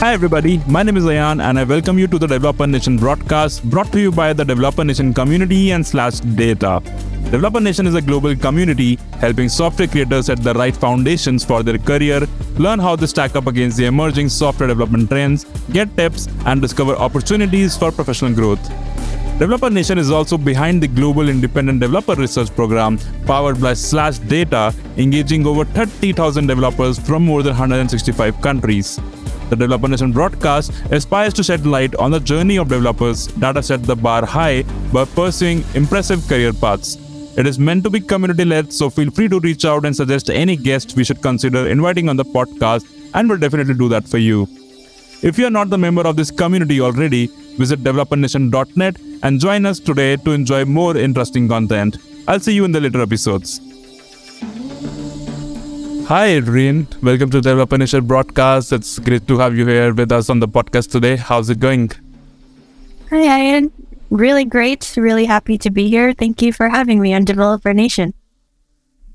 Hi, everybody. My name is Ayan, and I welcome you to the Developer Nation broadcast brought to you by the Developer Nation community and SlashData. Developer Nation is a global community helping software creators set the right foundations for their career, learn how to stack up against the emerging software development trends, get tips, and discover opportunities for professional growth. Developer Nation is also behind the Global Independent Developer Research Program powered by SlashData, engaging over 30,000 developers from more than 165 countries. The Developer Nation broadcast aspires to shed light on the journey of developers that have set the bar high by pursuing impressive career paths. It is meant to be community led, so feel free to reach out and suggest any guest we should consider inviting on the podcast, and we'll definitely do that for you. If you are not the member of this community already, visit developernation.net and join us today to enjoy more interesting content. I'll see you in the later episodes. Hi, Adrienne. Welcome to Developer Nation broadcast. It's great to have you here with us on the podcast today. How's it going? Hi, Ayan. Really great. Really happy to be here. Thank you for having me on Developer Nation.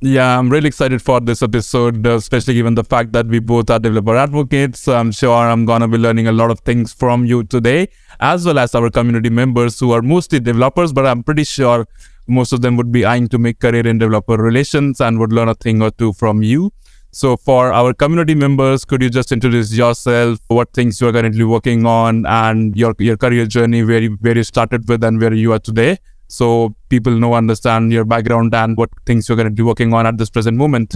Yeah, I'm really excited for this episode, uh, especially given the fact that we both are developer advocates. I'm sure I'm going to be learning a lot of things from you today, as well as our community members who are mostly developers, but I'm pretty sure most of them would be eyeing to make career in developer relations and would learn a thing or two from you. So, for our community members, could you just introduce yourself, what things you are currently working on, and your your career journey, where you where you started with and where you are today? so people know understand your background and what things you're going to be working on at this present moment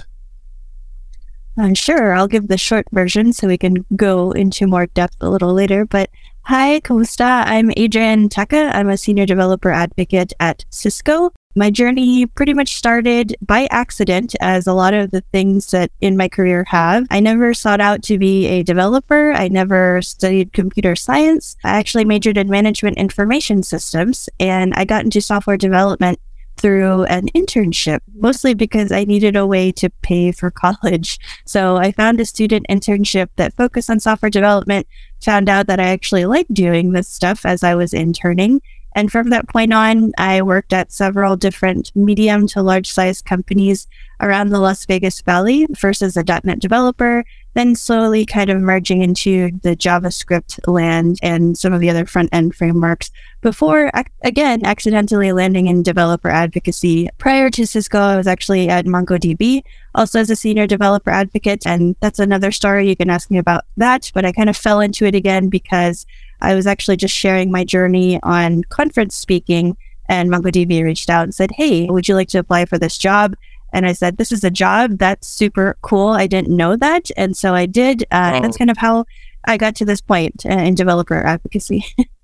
I'm sure I'll give the short version so we can go into more depth a little later. But hi, ¿cómo está? I'm Adrienne Tacke. I'm a senior developer advocate at Cisco. My journey pretty much started by accident, as a lot of the things that in my career have. I never sought out to be a developer. I never studied computer science. I actually majored in management information systems, and I got into software development through an internship, mostly because I needed a way to pay for college. So I found a student internship that focused on software development, found out that I actually liked doing this stuff as I was interning, and from that point on, I worked at several different medium to large size companies around the Las Vegas Valley, first as a .NET developer, then slowly kind of merging into the JavaScript land and some of the other front end frameworks before, again, accidentally landing in developer advocacy. Prior to Cisco, I was actually at MongoDB, also as a senior developer advocate. And that's another story. You can ask me about that, but I kind of fell into it again because I was actually just sharing my journey on conference speaking, and MongoDB reached out and said, Hey, would you like to apply for this job? And I said, This is a job. That's super cool. I didn't know that. And so I did. Uh, oh. That's kind of how I got to this point uh, in developer advocacy.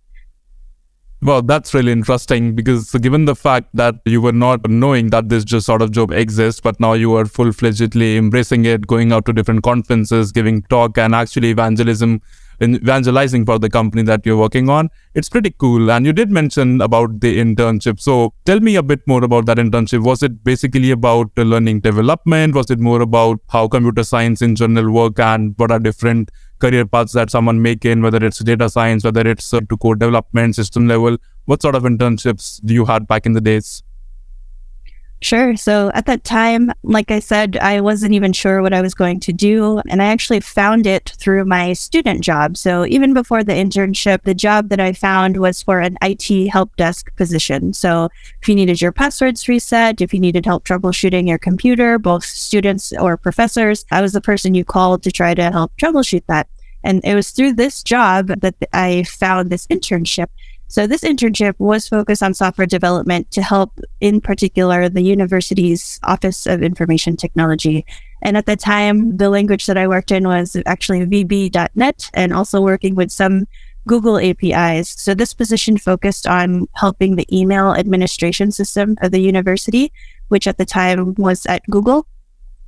Well, that's really interesting because given the fact that you were not knowing that this just sort of job exists, but now you are full fledgedly embracing it, going out to different conferences, giving talk and actually evangelism evangelizing for the company that you're working on. It's pretty cool. And you did mention about the internship. So tell me a bit more about that internship. Was it basically about learning development? Was it more about how computer science in general work and what are different career paths that someone make in, whether it's data science, whether it's uh, to code development, system level? What sort of internships do you had back in the days? Sure. So at that time, like I said, I wasn't even sure what I was going to do. And I actually found it through my student job. So even before the internship, the job that I found was for an IT help desk position. So if you needed your passwords reset, if you needed help troubleshooting your computer, both students or professors, I was the person you called to try to help troubleshoot that. And it was through this job that I found this internship. So this internship was focused on software development to help, in particular, the university's Office of Information Technology. And at the time, the language that I worked in was actually VB.NET and also working with some Google APIs. So this position focused on helping the email administration system of the university, which at the time was at Google.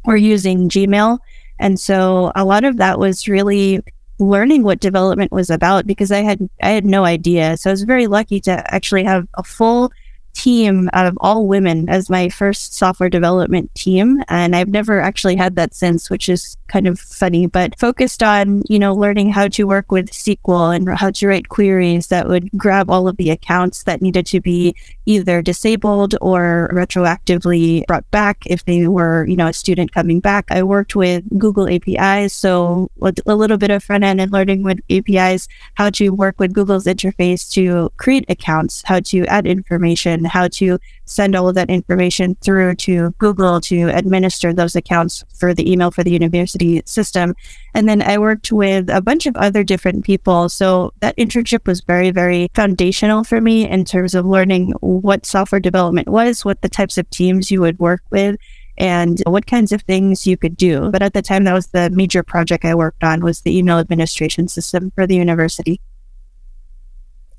We're using Gmail. And so a lot of that was really learning what development was about because I had I had no idea. So I was very lucky to actually have a full team out of all women as my first software development team. And I've never actually had that since, which is kind of funny, but focused on, you know, learning how to work with SQL and how to write queries that would grab all of the accounts that needed to be either disabled or retroactively brought back if they were, you know, a student coming back. I worked with Google APIs, so a little bit of front end and learning with APIs, how to work with Google's interface to create accounts, how to add information, how to send all of that information through to Google to administer those accounts for the email for the university system. And then I worked with a bunch of other different people. So that internship was very, very foundational for me in terms of learning what software development was, what the types of teams you would work with and what kinds of things you could do. But at the time that was the major project I worked on was the email administration system for the university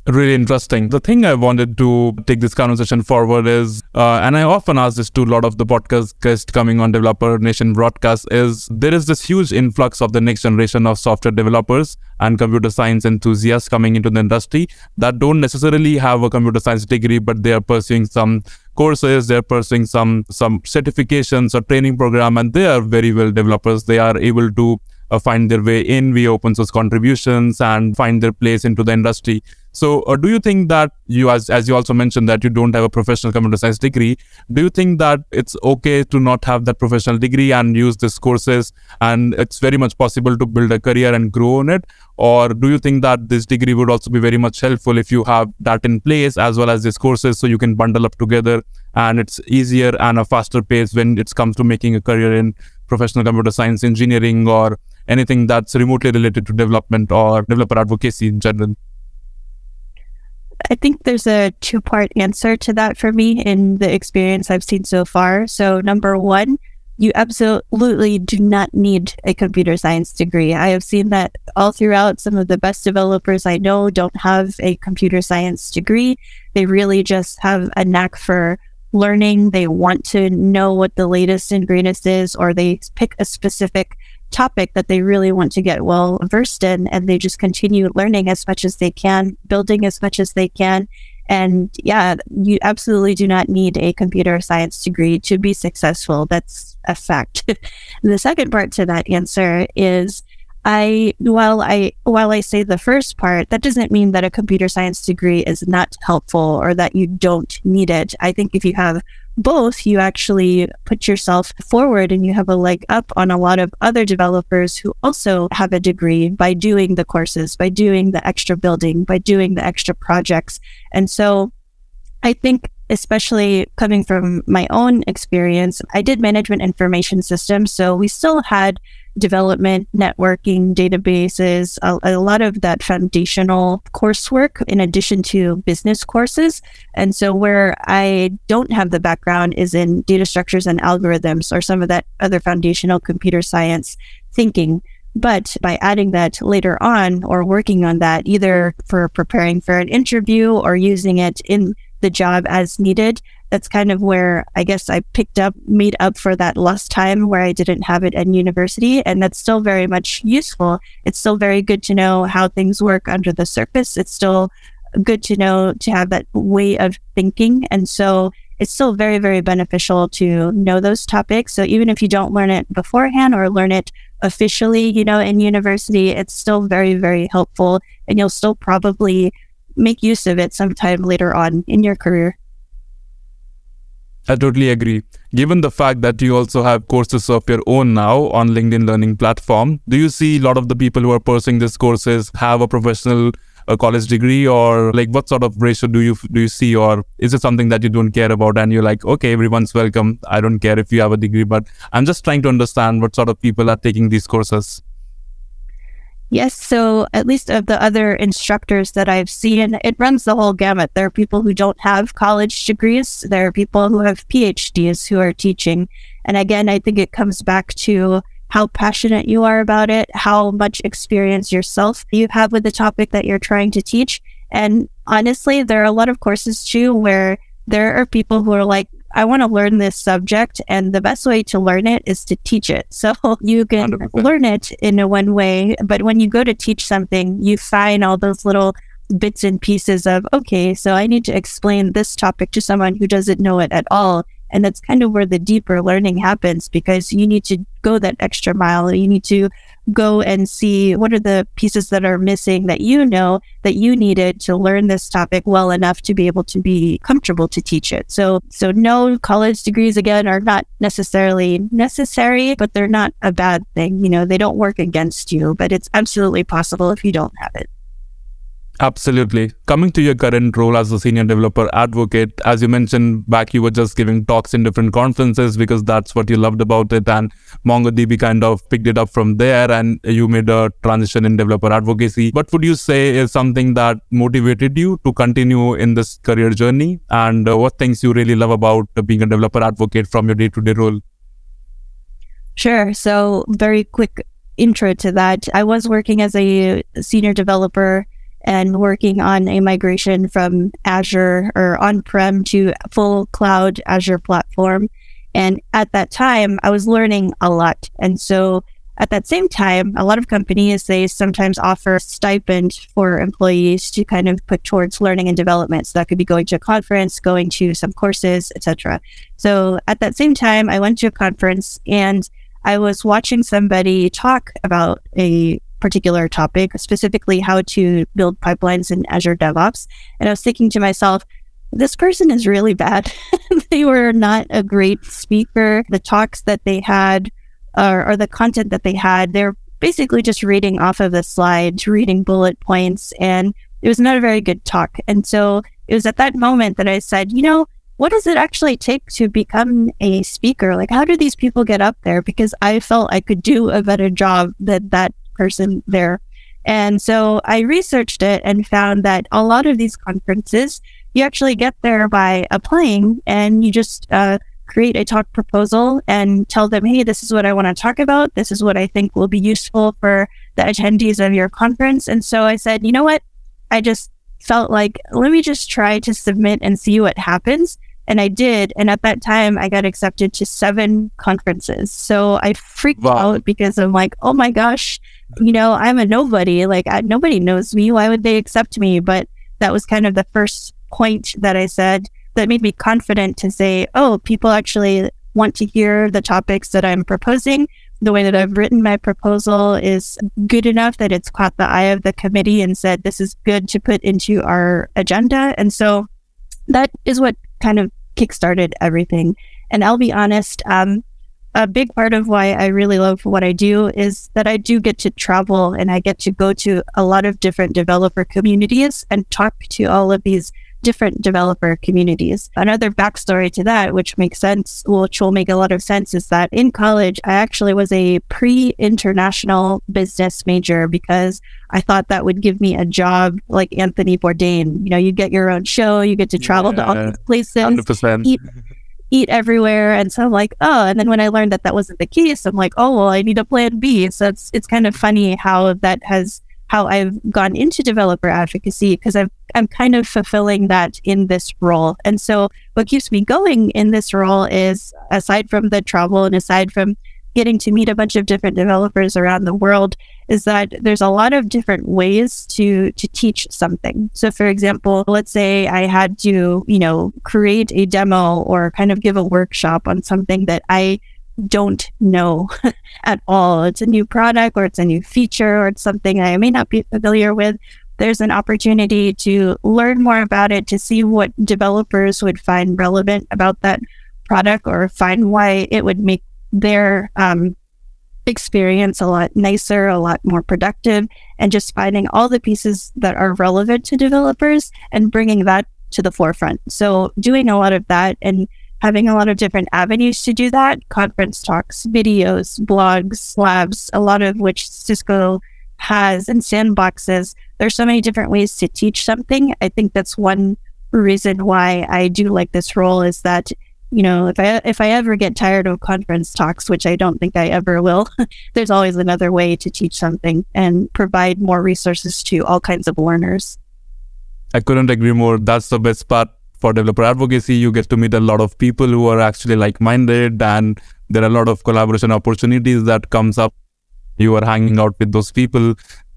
really interesting. The thing I wanted to take this conversation forward is, uh, and I often ask this to a lot of the podcast guests coming on Developer Nation broadcast, is there is this huge influx of the next generation of software developers and computer science enthusiasts coming into the industry that don't necessarily have a computer science degree, but they are pursuing some courses, they're pursuing some some certifications or training program, and they are very well developers. They are able to uh, find their way in via open source contributions and find their place into the industry. So, uh, do you think that you, as as you also mentioned, that you don't have a professional computer science degree? Do you think that it's okay to not have that professional degree and use these courses, and it's very much possible to build a career and grow on it? Or do you think that this degree would also be very much helpful if you have that in place as well as these courses, so you can bundle up together and it's easier and a faster pace when it comes to making a career in professional computer science engineering or anything that's remotely related to development or developer advocacy in general? I think there's a two part answer to that for me in the experience I've seen so far. So, number one, you absolutely do not need a computer science degree. I have seen that all throughout. Some of the best developers I know don't have a computer science degree. They really just have a knack for learning. They want to know what the latest and greatest is, or they pick a specific topic that they really want to get well versed in and they just continue learning as much as they can building as much as they can. And yeah you absolutely do not need a computer science degree to be successful. That's a fact. The second part to that answer is I while I while I say the first part, that doesn't mean that a computer science degree is not helpful or that you don't need it. I think if you have both, you actually put yourself forward and you have a leg up on a lot of other developers who also have a degree by doing the courses, by doing the extra building, by doing the extra projects. And so I think especially coming from my own experience, I did management information systems. So we still had development, networking, databases, a, a, lot of that foundational coursework in addition to business courses. And so where I don't have the background is in data structures and algorithms or some of that other foundational computer science thinking. But by adding that later on or working on that, either for preparing for an interview or using it in the job as needed, that's kind of where I guess I picked up, made up for that lost time where I didn't have it in university. And that's still very much useful. It's still very good to know how things work under the surface. It's still good to know to have that way of thinking. And so it's still very, very beneficial to know those topics. So even if you don't learn it beforehand or learn it officially, you know, in university, it's still very, very helpful. And you'll still probably make use of it sometime later on in your career. I totally agree. Given the fact that you also have courses of your own now on LinkedIn Learning platform, do you see a lot of the people who are pursuing these courses have a professional a college degree or like what sort of ratio do you do you see or is it something that you don't care about and you're like okay everyone's welcome i don't care if you have a degree but i'm just trying to understand what sort of people are taking these courses Yes. So, at least of the other instructors that I've seen, it runs the whole gamut. There are people who don't have college degrees, there are people who have PhDs who are teaching. And again, I think it comes back to how passionate you are about it, how much experience yourself you have with the topic that you're trying to teach. And honestly, there are a lot of courses too where there are people who are like, I want to learn this subject, and the best way to learn it is to teach it. So you can 100%. learn it in a one way, but when you go to teach something, you find all those little bits and pieces of, okay, so I need to explain this topic to someone who doesn't know it at all. And that's kind of where the deeper learning happens because you need to go that extra mile. You need to go and see what are the pieces that are missing that you know that you needed to learn this topic well enough to be able to be comfortable to teach it. So, so no college degrees again are not necessarily necessary, but they're not a bad thing. You know, they don't work against you, but it's absolutely possible if you don't have it. Absolutely. Coming to your current role as a senior developer advocate, as you mentioned back, you were just giving talks in different conferences because that's what you loved about it. And MongoDB kind of picked it up from there and you made a transition in developer advocacy. What would you say is something that motivated you to continue in this career journey? And uh, what things you really love about being a developer advocate from your day to day role? Sure. So, very quick intro to that. I was working as a senior developer and working on a migration from Azure or on prem to full cloud Azure platform. And at that time, I was learning a lot. And so at that same time, a lot of companies, they sometimes offer stipend for employees to kind of put towards learning and development. So that could be going to a conference, going to some courses, etc. So at that same time, I went to a conference and I was watching somebody talk about a particular topic, specifically how to build pipelines in Azure DevOps. And I was thinking to myself, this person is really bad. they were not a great speaker. The talks that they had or, or the content that they had, they're basically just reading off of the slides, reading bullet points, and it was not a very good talk. And so it was at that moment that I said, you know, what does it actually take to become a speaker? Like, how do these people get up there? Because I felt I could do a better job than that person there. And so I researched it and found that a lot of these conferences, you actually get there by applying and you just uh, create a talk proposal and tell them, hey, this is what I want to talk about. This is what I think will be useful for the attendees of your conference. And so I said, you know what? I just felt like, let me just try to submit and see what happens. And I did. And at that time, I got accepted to seven conferences. So I freaked wow. out because I'm like, oh my gosh, you know, I'm a nobody. Like, I, nobody knows me. Why would they accept me? But that was kind of the first point that I said that made me confident to say, oh, people actually want to hear the topics that I'm proposing. The way that I've written my proposal is good enough that it's caught the eye of the committee and said, this is good to put into our agenda. And so that is what kind of kickstarted everything. And I'll be honest, um, a big part of why I really love what I do is that I do get to travel and I get to go to a lot of different developer communities and talk to all of these different developer communities. Another backstory to that, which makes sense, which will make a lot of sense, is that in college, I actually was a pre international business major because I thought that would give me a job like Anthony Bourdain. You know, you get your own show, you get to travel yeah, to all these places, 100%. Eat, eat everywhere. And so I'm like, oh, and then when I learned that that wasn't the case, I'm like, oh, well, I need a plan B. So it's, it's kind of funny how that has, how I've gone into developer advocacy because I've, I'm kind of fulfilling that in this role. And so what keeps me going in this role is aside from the travel and aside from getting to meet a bunch of different developers around the world is that there's a lot of different ways to to teach something. So for example, let's say I had to, you know, create a demo or kind of give a workshop on something that I don't know at all. It's a new product or it's a new feature or it's something I may not be familiar with. There's an opportunity to learn more about it, to see what developers would find relevant about that product or find why it would make their um, experience a lot nicer, a lot more productive, and just finding all the pieces that are relevant to developers and bringing that to the forefront. So, doing a lot of that and having a lot of different avenues to do that conference talks, videos, blogs, labs, a lot of which Cisco has and sandboxes. There's so many different ways to teach something. I think that's one reason why I do like this role is that you know, if I if I ever get tired of conference talks, which I don't think I ever will, there's always another way to teach something and provide more resources to all kinds of learners. I couldn't agree more. That's the best part for developer advocacy. You get to meet a lot of people who are actually like-minded, and there are a lot of collaboration opportunities that comes up. You are hanging out with those people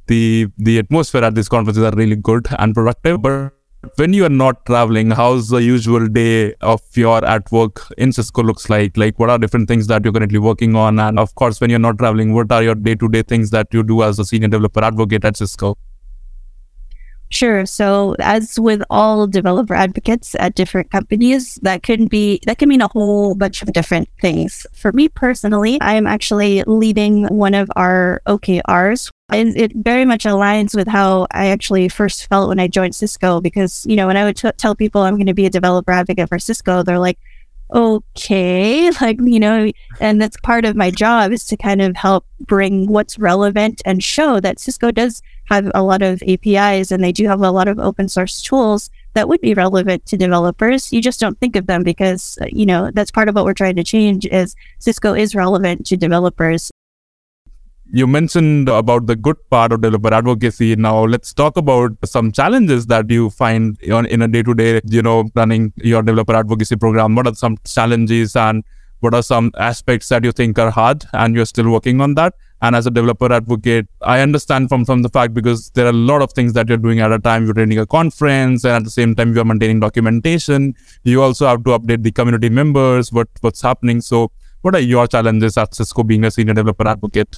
the the atmosphere at these conferences are really good and productive. But when you are not traveling, how's the usual day of your at work in Cisco looks like? Like, what are different things that you're currently working on? And of course, when you're not traveling, what are your day to day things that you do as a senior developer advocate at Cisco? Sure. So as with all developer advocates at different companies, that can be that can mean a whole bunch of different things. For me personally, I am actually leading one of our OKRs. And it very much aligns with how I actually first felt when I joined Cisco because, you know, when I would t- tell people I'm going to be a developer advocate for Cisco, they're like, okay, like, you know, and that's part of my job is to kind of help bring what's relevant and show that Cisco does have a lot of APIs and they do have a lot of open source tools that would be relevant to developers. You just don't think of them because, uh, you know, that's part of what we're trying to change is Cisco is relevant to developers. You mentioned about the good part of developer advocacy. Now let's talk about some challenges that you find in a day-to-day, you know, running your developer advocacy program. What are some challenges and what are some aspects that you think are hard and you're still working on that? And as a developer advocate, I understand from, from the fact because there are a lot of things that you're doing at a time. You're running a conference and at the same time you're maintaining documentation. You also have to update the community members, what what's happening. So what are your challenges at Cisco being a senior developer advocate?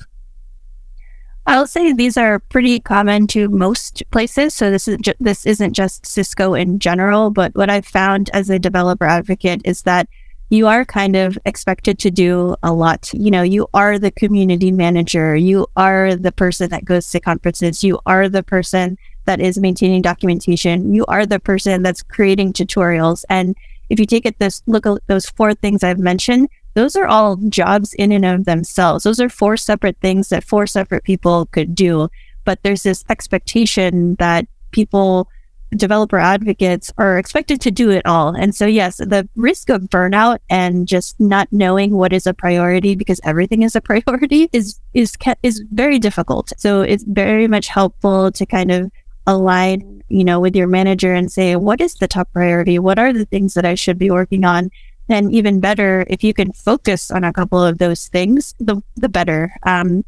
I'll say these are pretty common to most places. So this is ju- this isn't just Cisco in general, but what I've found as a developer advocate is that you are kind of expected to do a lot. You know, you are the community manager, you are the person that goes to conferences, you are the person that is maintaining documentation, you are the person that's creating tutorials. And if you take it this look at those four things I've mentioned, those are all jobs in and of themselves. Those are four separate things that four separate people could do. But there's this expectation that people developer advocates are expected to do it all. And so, yes, the risk of burnout and just not knowing what is a priority because everything is a priority is is is very difficult. So it's very much helpful to kind of align, you know, with your manager and say, what is the top priority? What are the things that I should be working on? And even better, if you can focus on a couple of those things, the the better. Um,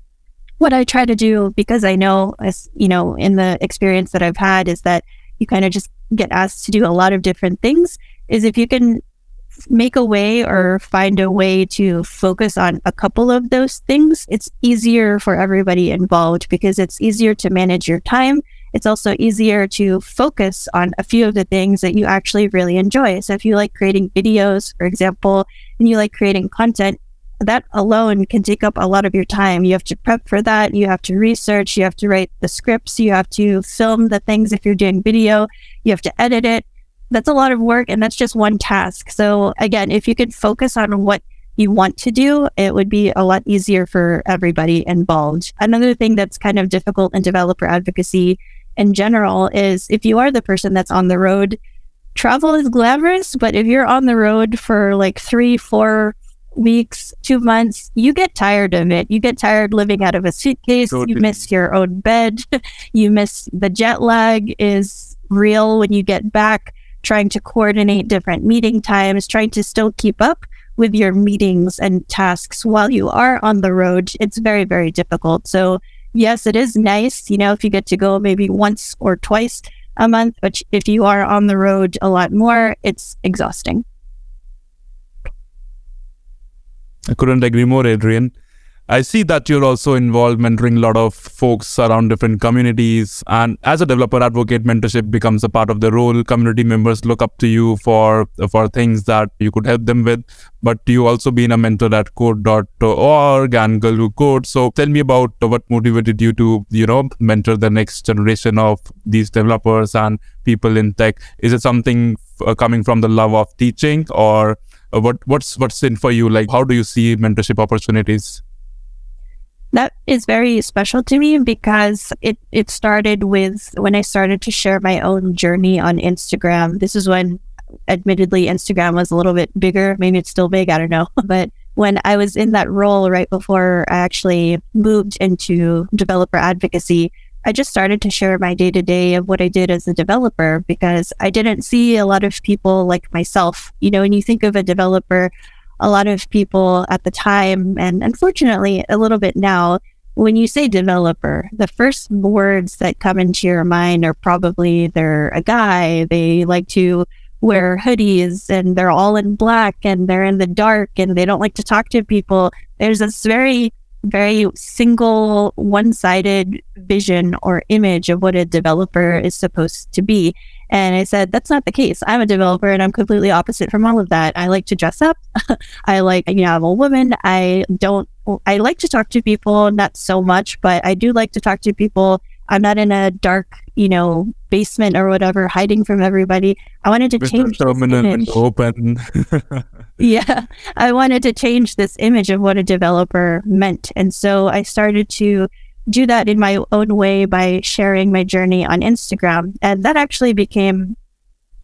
what I try to do, because I know, as you know, in the experience that I've had, is that you kind of just get asked to do a lot of different things is if you can make a way or find a way to focus on a couple of those things, it's easier for everybody involved because it's easier to manage your time. It's also easier to focus on a few of the things that you actually really enjoy. So if you like creating videos, for example, and you like creating content, that alone can take up a lot of your time. You have to prep for that. You have to research. You have to write the scripts. You have to film the things if you're doing video. You have to edit it. That's a lot of work and that's just one task. So again, if you could focus on what you want to do, it would be a lot easier for everybody involved. Another thing that's kind of difficult in developer advocacy in general is if you are the person that's on the road, travel is glamorous, but if you're on the road for like three, four, weeks, two months, you get tired of it. You get tired living out of a suitcase. Totally. You miss your own bed. you miss the jet lag is real when you get back, trying to coordinate different meeting times, trying to still keep up with your meetings and tasks while you are on the road. It's very, very difficult. So, yes, it is nice, you know, if you get to go maybe once or twice a month, but if you are on the road a lot more, it's exhausting. I couldn't agree more, Adrienne. I see that you're also involved mentoring a lot of folks around different communities. And as a developer advocate, mentorship becomes a part of the role. Community members look up to you for for things that you could help them with. But you also been a mentor at code.org and Girl Who Code. So tell me about what motivated you to, you know, mentor the next generation of these developers and people in tech. Is it something uh, coming from the love of teaching or uh, what what's what's in for you like how do you see mentorship opportunities that is very special to me because it, it started with when I started to share my own journey on Instagram. This is when, admittedly, Instagram was a little bit bigger. Maybe it's still big. I don't know. But when I was in that role right before I actually moved into developer advocacy, I just started to share my day to day of what I did as a developer because I didn't see a lot of people like myself. You know, when you think of a developer, a lot of people at the time, and unfortunately a little bit now, when you say developer, the first words that come into your mind are probably they're a guy, they like to wear hoodies and they're all in black and they're in the dark and they don't like to talk to people. There's this very, very single, one sided vision or image of what a developer is supposed to be. And I said, that's not the case. I'm a developer and I'm completely opposite from all of that. I like to dress up. I like, you know, I'm a woman. I don't, I like to talk to people, not so much, but I do like to talk to people. I'm not in a dark, you know, basement or whatever, hiding from everybody. I wanted to change. the this image. and open. Yeah, I wanted to change this image of what a developer meant. And so I started to do that in my own way by sharing my journey on Instagram. And that actually became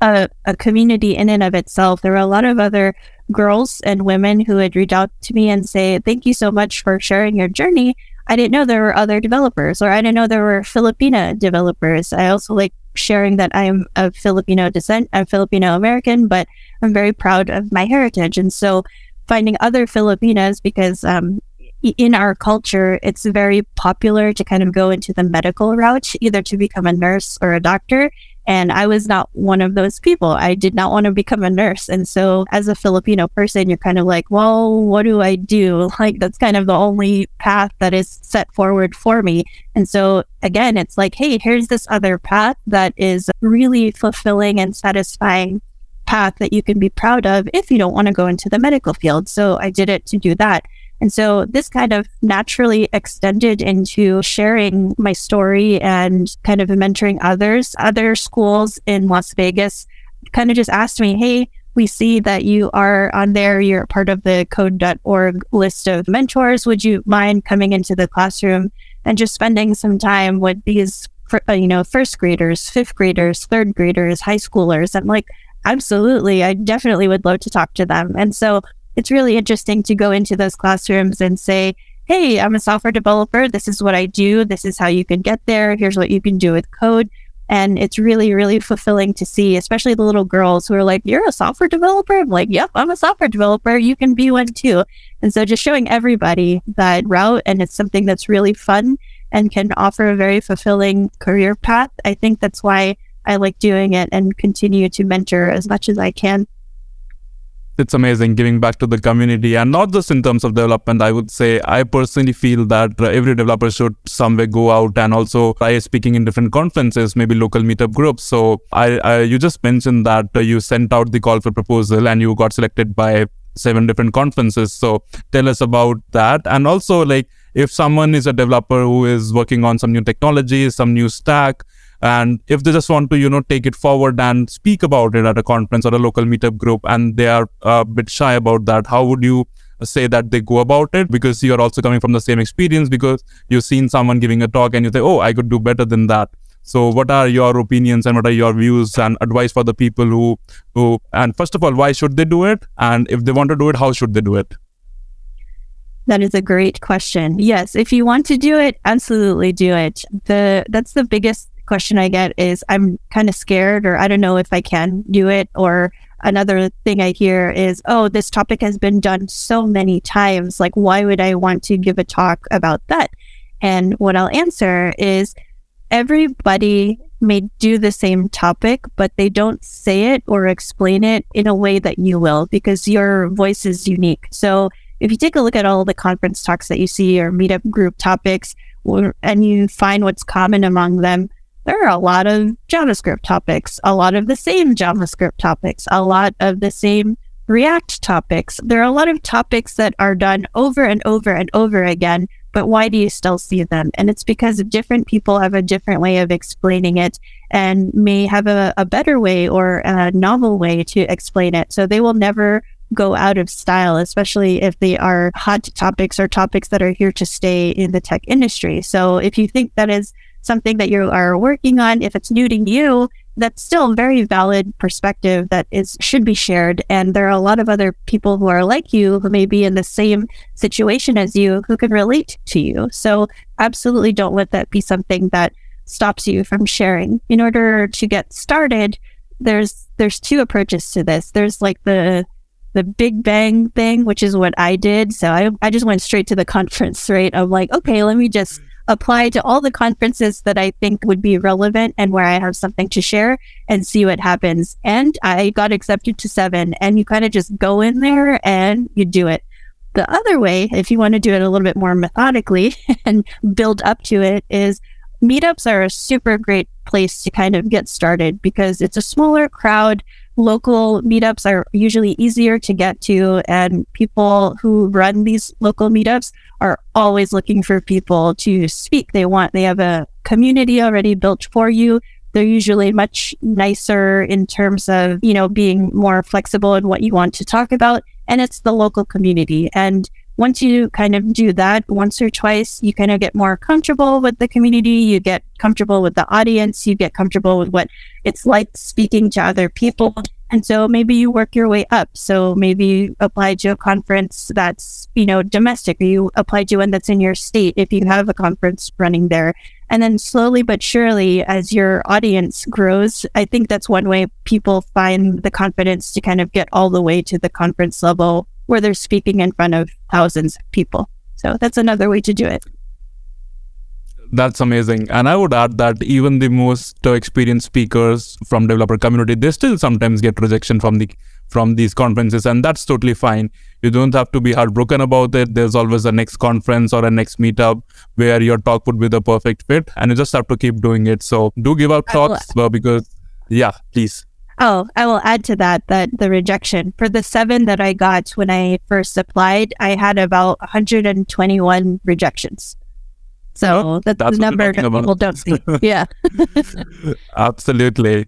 a, a community in and of itself. There were a lot of other girls and women who would reach out to me and say, Thank you so much for sharing your journey. I didn't know there were other developers, or I didn't know there were Filipina developers. I also like sharing that I'm of Filipino descent. I'm Filipino American, but I'm very proud of my heritage. And so finding other Filipinas, because um, in our culture, it's very popular to kind of go into the medical route, either to become a nurse or a doctor. And I was not one of those people. I did not want to become a nurse. And so, as a Filipino person, you're kind of like, well, what do I do? Like, that's kind of the only path that is set forward for me. And so, again, it's like, hey, here's this other path that is really fulfilling and satisfying path that you can be proud of if you don't want to go into the medical field. So, I did it to do that. And so this kind of naturally extended into sharing my story and kind of mentoring others. Other schools in Las Vegas kind of just asked me, Hey, we see that you are on there. You're part of the code.org list of mentors. Would you mind coming into the classroom and just spending some time with these, uh, you know, first graders, fifth graders, third graders, high schoolers? I'm like, absolutely. I definitely would love to talk to them. And so it's really interesting to go into those classrooms and say, Hey, I'm a software developer. This is what I do. This is how you can get there. Here's what you can do with code. And it's really, really fulfilling to see, especially the little girls who are like, You're a software developer? I'm like, Yep, I'm a software developer. You can be one too. And so just showing everybody that route and it's something that's really fun and can offer a very fulfilling career path. I think that's why I like doing it and continue to mentor as much as I can. It's amazing giving back to the community and not just in terms of development. I would say i personally feel that uh, every developer should somewhere go out and also try speaking in different conferences maybe local meetup groups. So i, I you just mentioned that uh, you sent out the call for proposal and you got selected by seven different conferences. So tell us about that. And also like if someone is a developer who is working on some new technology some new stack and if they just want to you know take it forward and speak about it at a conference or a local meetup group and they are a bit shy about that how would you say that they go about it because you're also coming from the same experience because you've seen someone giving a talk and you say oh i could do better than that so what are your opinions and what are your views and advice for the people who who and first of all why should they do it and if they want to do it how should they do it That is a great question. Yes, if you want to do it, absolutely do it. The that's the biggest question I get is I'm kind of scared or I don't know if I can do it or another thing I hear is oh this topic has been done so many times like why would I want to give a talk about that? And what I'll answer is everybody may do the same topic, but they don't say it or explain it in a way that you will because your voice is unique. So if you take a look at all the conference talks that you see or meetup group topics and you find what's common among them, there are a lot of JavaScript topics, a lot of the same JavaScript topics, a lot of the same React topics. There are a lot of topics that are done over and over and over again, but why do you still see them? And it's because different people have a different way of explaining it and may have a, a better way or a novel way to explain it. So they will never go out of style, especially if they are hot topics or topics that are here to stay in the tech industry. So if you think that is something that you are working on, if it's new to you, that's still a very valid perspective that is should be shared. And there are a lot of other people who are like you who may be in the same situation as you who can relate to you. So absolutely don't let that be something that stops you from sharing. In order to get started, there's there's two approaches to this. There's like the the big bang thing, which is what I did. So I, I just went straight to the conference, right? I'm like, okay, let me just apply to all the conferences that I think would be relevant and where I have something to share and see what happens. And I got accepted to seven and you kind of just go in there and you do it. The other way, if you want to do it a little bit more methodically and build up to it, is meetups are a super great place to kind of get started because it's a smaller crowd. Local meetups are usually easier to get to, and people who run these local meetups are always looking for people to speak. They want, they have a community already built for you. They're usually much nicer in terms of, you know, being more flexible in what you want to talk about. And it's the local community. And once you kind of do that once or twice, you kind of get more comfortable with the community. You get comfortable with the audience. You get comfortable with what it's like speaking to other people. And so maybe you work your way up. So maybe you apply to a conference that's, you know, domestic or you apply to one that's in your state if you have a conference running there. And then slowly but surely, as your audience grows, I think that's one way people find the confidence to kind of get all the way to the conference level where they're speaking in front of thousands of people. So that's another way to do it. That's amazing. And I would add that even the most experienced speakers from developer community, they still sometimes get rejection from the from these conferences and that's totally fine. You don't have to be heartbroken about it. There's always a next conference or a next meetup where your talk would be the perfect fit and you just have to keep doing it. So do give out thoughts uh, because yeah, please. Oh, I will add to that that the rejection for the seven that I got when I first applied, I had about 121 rejections. So that's, that's the number that people don't see. yeah. Absolutely.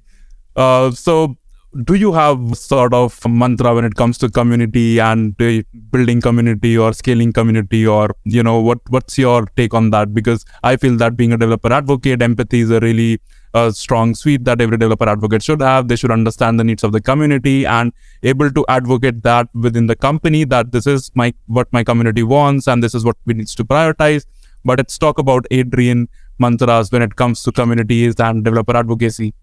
Uh, so, do you have sort of a mantra when it comes to community and uh, building community or scaling community or you know what what's your take on that because i feel that being a developer advocate empathy is a really a strong suite that every developer advocate should have. They should understand the needs of the community and able to advocate that within the company that this is my what my community wants and this is what we need to prioritize. But let's talk about Adrienne mantras when it comes to communities and developer advocacy.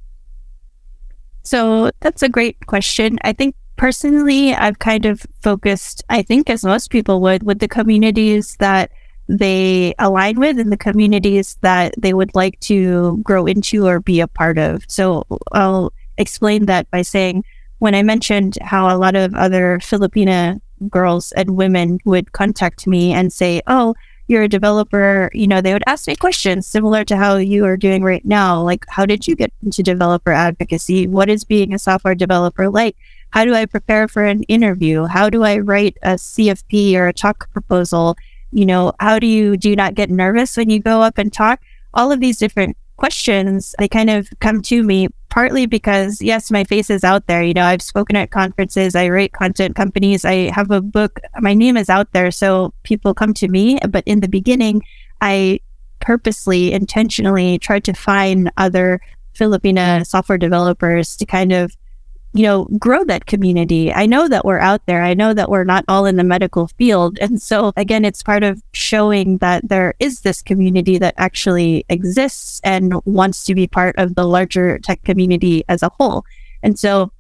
So that's a great question. I think personally, I've kind of focused, I think as most people would, with the communities that they align with and the communities that they would like to grow into or be a part of. So I'll explain that by saying when I mentioned how a lot of other Filipina girls and women would contact me and say, Oh, you're a developer, you know, they would ask me questions similar to how you are doing right now. Like, how did you get into developer advocacy? What is being a software developer like? How do I prepare for an interview? How do I write a CFP or a talk proposal? You know, how do you do you not get nervous when you go up and talk? All of these different questions, they kind of come to me partly because, yes, my face is out there. You know, I've spoken at conferences, I write content companies, I have a book, my name is out there. So people come to me. But in the beginning, I purposely, intentionally tried to find other Filipina software developers to kind of you know, grow that community. I know that we're out there. I know that we're not all in the medical field. And so again, it's part of showing that there is this community that actually exists and wants to be part of the larger tech community as a whole. And so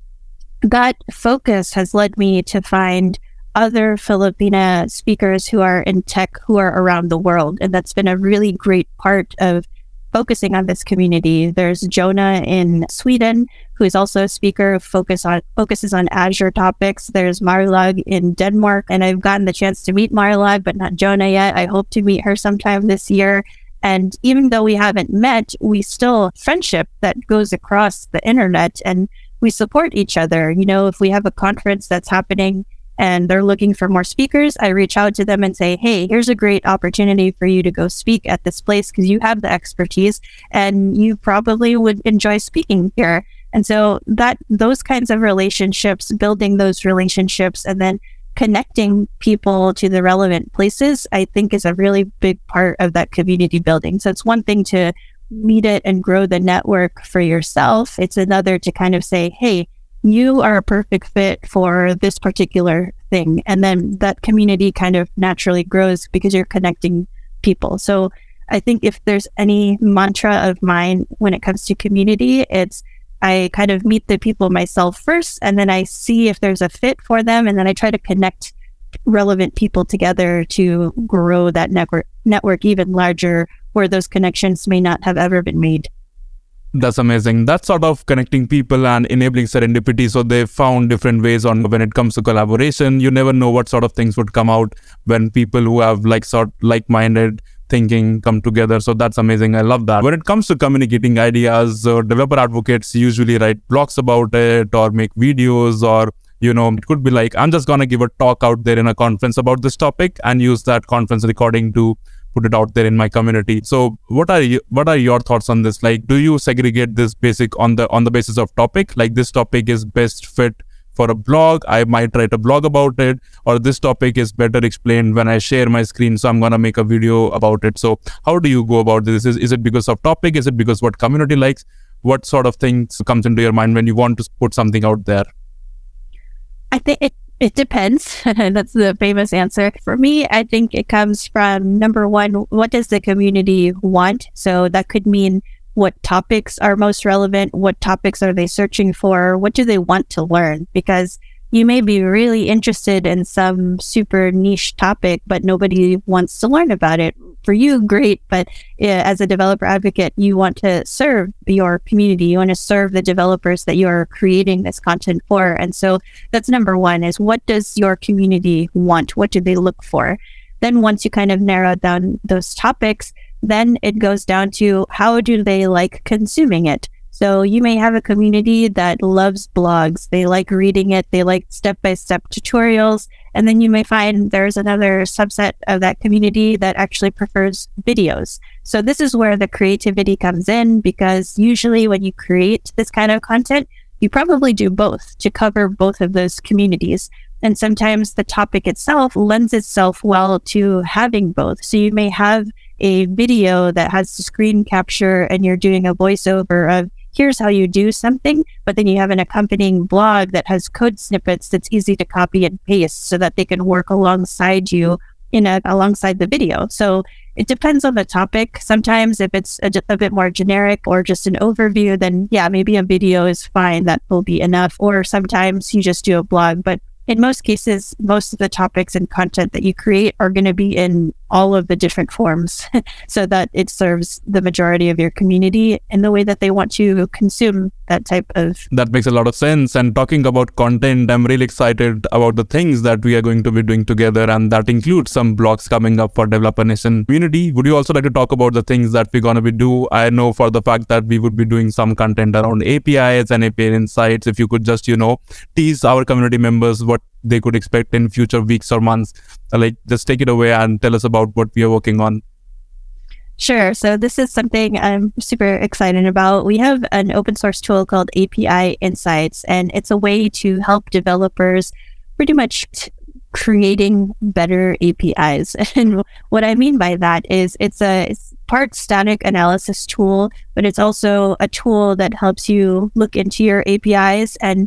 that focus has led me to find other Filipina speakers who are in tech who are around the world. And that's been a really great part of focusing on this community. There's Jonah in Sweden, who is also a speaker who focus on focuses on Azure topics. There's Marlag in Denmark, and I've gotten the chance to meet Marlag, but not Jonah yet. I hope to meet her sometime this year. And even though we haven't met, we still friendship that goes across the internet and we support each other. You know, if we have a conference that's happening and they're looking for more speakers, I reach out to them and say, Hey, here's a great opportunity for you to go speak at this place because you have the expertise and you probably would enjoy speaking here. And so that those kinds of relationships, building those relationships and then connecting people to the relevant places, I think is a really big part of that community building. So it's one thing to meet it and grow the network for yourself. It's another to kind of say, Hey, you are a perfect fit for this particular thing. And then that community kind of naturally grows because you're connecting people. So I think if there's any mantra of mine when it comes to community, it's I kind of meet the people myself first, and then I see if there's a fit for them, and then I try to connect relevant people together to grow that network network even larger where those connections may not have ever been made. That's amazing. That's sort of connecting people and enabling serendipity. So they found different ways on when it comes to collaboration. You never know what sort of things would come out when people who have like sort like-minded thinking come together. So that's amazing. I love that. When it comes to communicating ideas, uh, developer advocates usually write blogs about it or make videos or you know it could be like i'm just going to give a talk out there in a conference about this topic and use that conference recording to put it out there in my community. So what are you, what are your thoughts on this? Like do you segregate this basic on the on the basis of topic? Like this topic is best fit for a blog. I might write a blog about it or this topic is better explained when i share my screen so i'm to make a video about it. So how do you go about this? Is, is it because of topic? Is it because what community likes? What sort of things comes into your mind when you want to put something out there? I think it, it depends. That's the famous answer. For me, I think it comes from number one, what does the community want? So that could mean what topics are most relevant? What topics are they searching for? What do they want to learn? Because you may be really interested in some super niche topic, but nobody wants to learn about it. For you, great. But as a developer advocate, you want to serve your community. You want to serve the developers that you are creating this content for. And so that's number one is what does your community want? What do they look for? Then once you kind of narrow down those topics, then it goes down to how do they like consuming it? So you may have a community that loves blogs. They like reading it. They like step by step tutorials. And then you may find there's another subset of that community that actually prefers videos. So this is where the creativity comes in because usually when you create this kind of content, you probably do both to cover both of those communities. And sometimes the topic itself lends itself well to having both. So you may have a video that has the screen capture and you're doing a voiceover of here's how you do something, but then you have an accompanying blog that has code snippets that's easy to copy and paste so that they can work alongside you mm-hmm. in a, alongside the video. So it depends on the topic. Sometimes if it's a, a, bit more generic or just an overview, then yeah, maybe a video is fine. That will be enough. Or sometimes you just do a blog, but in most cases, most of the topics and content that you create are going to be in all of the different forms so that it serves the majority of your community in the way that they want to consume that type of. That makes a lot of sense. And talking about content, I'm really excited about the things that we are going to be doing together. And that includes some blogs coming up for Developer Nation community. Would you also like to talk about the things that we're going to be do? I know for the fact that we would be doing some content around APIs and API insights. If you could just, you know, tease our community members what they could expect in future weeks or months uh, like just take it away and tell us about what we are working on Sure. So this is something I'm super excited about. We have an open source tool called API Insights, and it's a way to help developers pretty much t- creating better APIs. And what I mean by that is it's a it's part static analysis tool, but it's also a tool that helps you look into your APIs and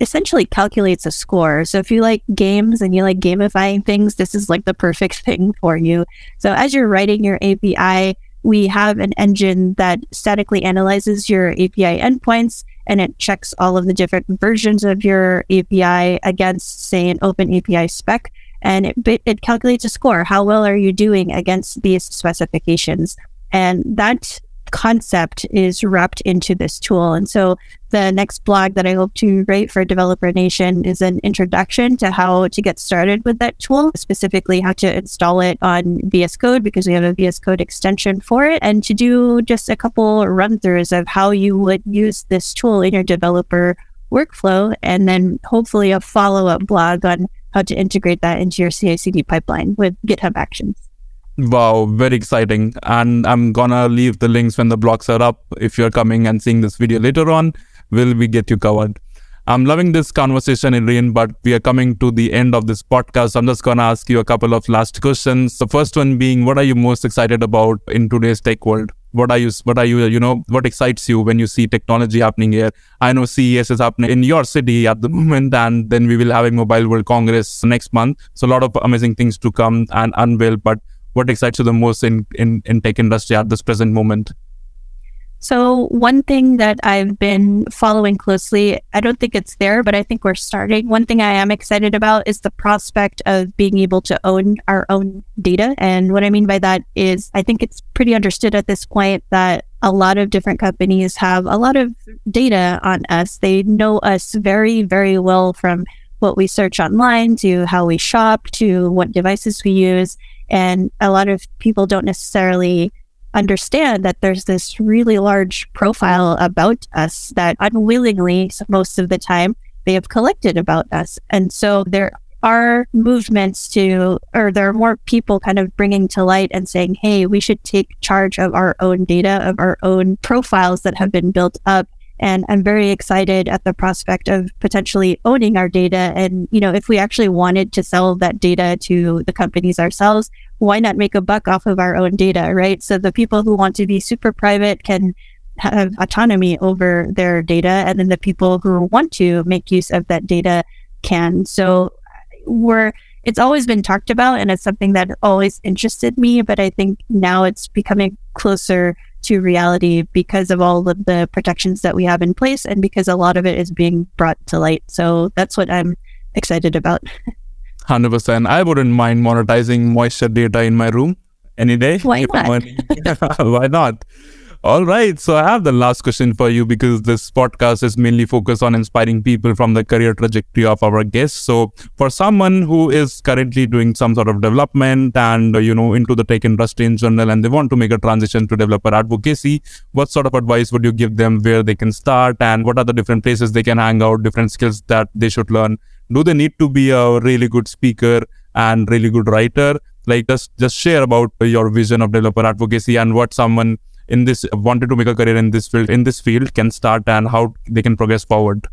essentially calculates a score. So if you like games and you like gamifying things, this is like the perfect thing for you. So as you're writing your API, we have an engine that statically analyzes your API endpoints and it checks all of the different versions of your API against, say, an open API spec. And it, it calculates a score. How well are you doing against these specifications? And that concept is wrapped into this tool. And so the next blog that I hope to write for Developer Nation is an introduction to how to get started with that tool, specifically how to install it on VS Code because we have a VS Code extension for it, and to do just a couple run throughs of how you would use this tool in your developer workflow, and then hopefully a follow up blog on how to integrate that into your CI CD pipeline with GitHub Actions. Wow, very exciting. And I'm gonna leave the links when the blogs are up. If you're coming and seeing this video later on, will we get you covered? I'm loving this conversation, Adrienne, but we are coming to the end of this podcast. I'm just gonna ask you a couple of last questions. The first one being, what are you most excited about in today's tech world? What are you, what are you, you know, what excites you when you see technology happening here? I know CES is happening in your city at the moment, and then we will have a Mobile World Congress next month. So a lot of amazing things to come and unveil, but what excites you the most in, in, in tech industry at this present moment? So, one thing that I've been following closely, I don't think it's there, but I think we're starting. One thing I am excited about is the prospect of being able to own our own data. And what I mean by that is, I think it's pretty understood at this point that a lot of different companies have a lot of data on us. They know us very, very well from what we search online to how we shop to what devices we use. And a lot of people don't necessarily understand that there's this really large profile about us that unwillingly, most of the time, they have collected about us. And so there are movements to, or there are more people kind of bringing to light and saying, hey, we should take charge of our own data, of our own profiles that have been built up and I'm very excited at the prospect of potentially owning our data. And, you know, if we actually wanted to sell that data to the companies ourselves, why not make a buck off of our own data, right? So the people who want to be super private can have autonomy over their data. And then the people who want to make use of that data can. So we're, it's always been talked about and it's something that always interested me, but I think now it's becoming closer to reality because of all of the protections that we have in place and because a lot of it is being brought to light. So that's what I'm excited about. 100%. I wouldn't mind monetizing moisture data in my room any day. Why not? Why not? All right. So I have the last question for you because this podcast is mainly focused on inspiring people from the career trajectory of our guests. So for someone who is currently doing some sort of development and, you know, into the tech industry in general, and they want to make a transition to developer advocacy, what sort of advice would you give them where they can start and what are the different places they can hang out, different skills that they should learn? Do they need to be a really good speaker and really good writer? Like just, just share about your vision of developer advocacy and what someone in this wanted to make a career in this field in this field can start and how they can progress forward?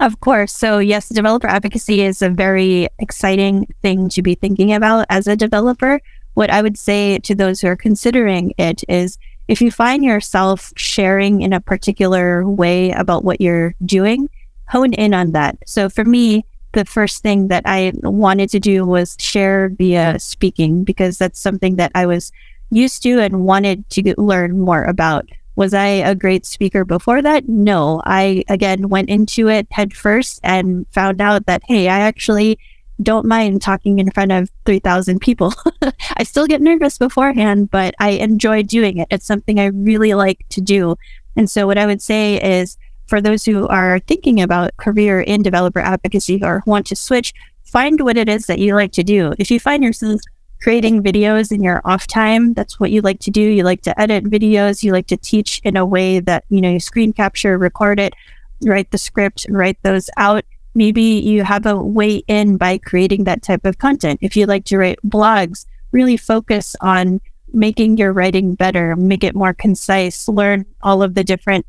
Of course. So yes developer advocacy is a very exciting thing to be thinking about as a developer. What i would say to those who are considering it is if you find yourself sharing in a particular way about what you're doing hone in on that. So for me the first thing that I wanted to do was share via speaking because that's something that I was used to and wanted to learn more about. Was I a great speaker before that? No. I again went into it head first and found out that, hey, I actually don't mind talking in front of 3,000 people. I still get nervous beforehand, but I enjoy doing it. It's something I really like to do. And so, what I would say is for those who are thinking about career in developer advocacy or want to switch, find what it is that you like to do. If you find yourself creating videos in your off time. That's what you like to do. You like to edit videos. You like to teach in a way that, you know, you screen capture, record it, write the script, and write those out. Maybe you have a way in by creating that type of content. If you like to write blogs, really focus on making your writing better, make it more concise, learn all of the different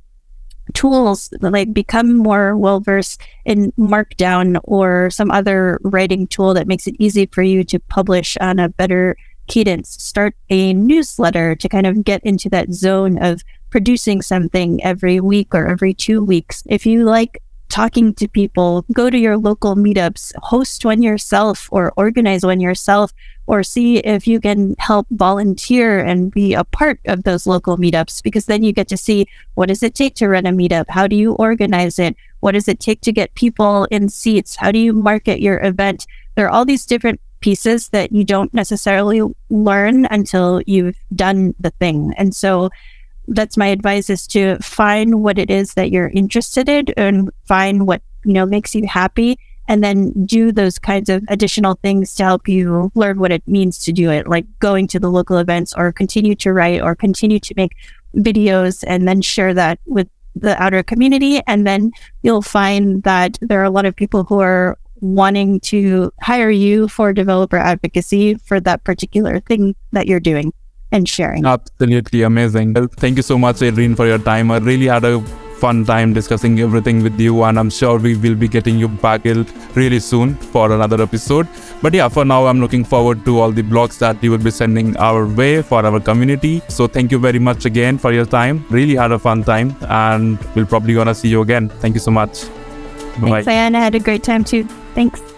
tools like become more well versed in markdown or some other writing tool that makes it easy for you to publish on a better cadence. Start a newsletter to kind of get into that zone of producing something every week or every two weeks. If you like talking to people, go to your local meetups, host one yourself or organize one yourself, or see if you can help volunteer and be a part of those local meetups because then you get to see what does it take to run a meetup? How do you organize it? What does it take to get people in seats? How do you market your event? There are all these different pieces that you don't necessarily learn until you've done the thing. And so that's my advice is to find what it is that you're interested in and find what you know makes you happy and then do those kinds of additional things to help you learn what it means to do it like going to the local events or continue to write or continue to make videos and then share that with the outer community and then you'll find that there are a lot of people who are wanting to hire you for developer advocacy for that particular thing that you're doing and sharing. Absolutely amazing. Thank you so much, Adrienne, for your time. I really had a fun time discussing everything with you, and I'm sure we will be getting you back really soon for another episode. But yeah, for now, I'm looking forward to all the blogs that you will be sending our way for our community. So thank you very much again for your time. Really had a fun time, and we'll probably gonna see you again. Thank you so much. Bye. Thanks, Diana. I had a great time too. Thanks.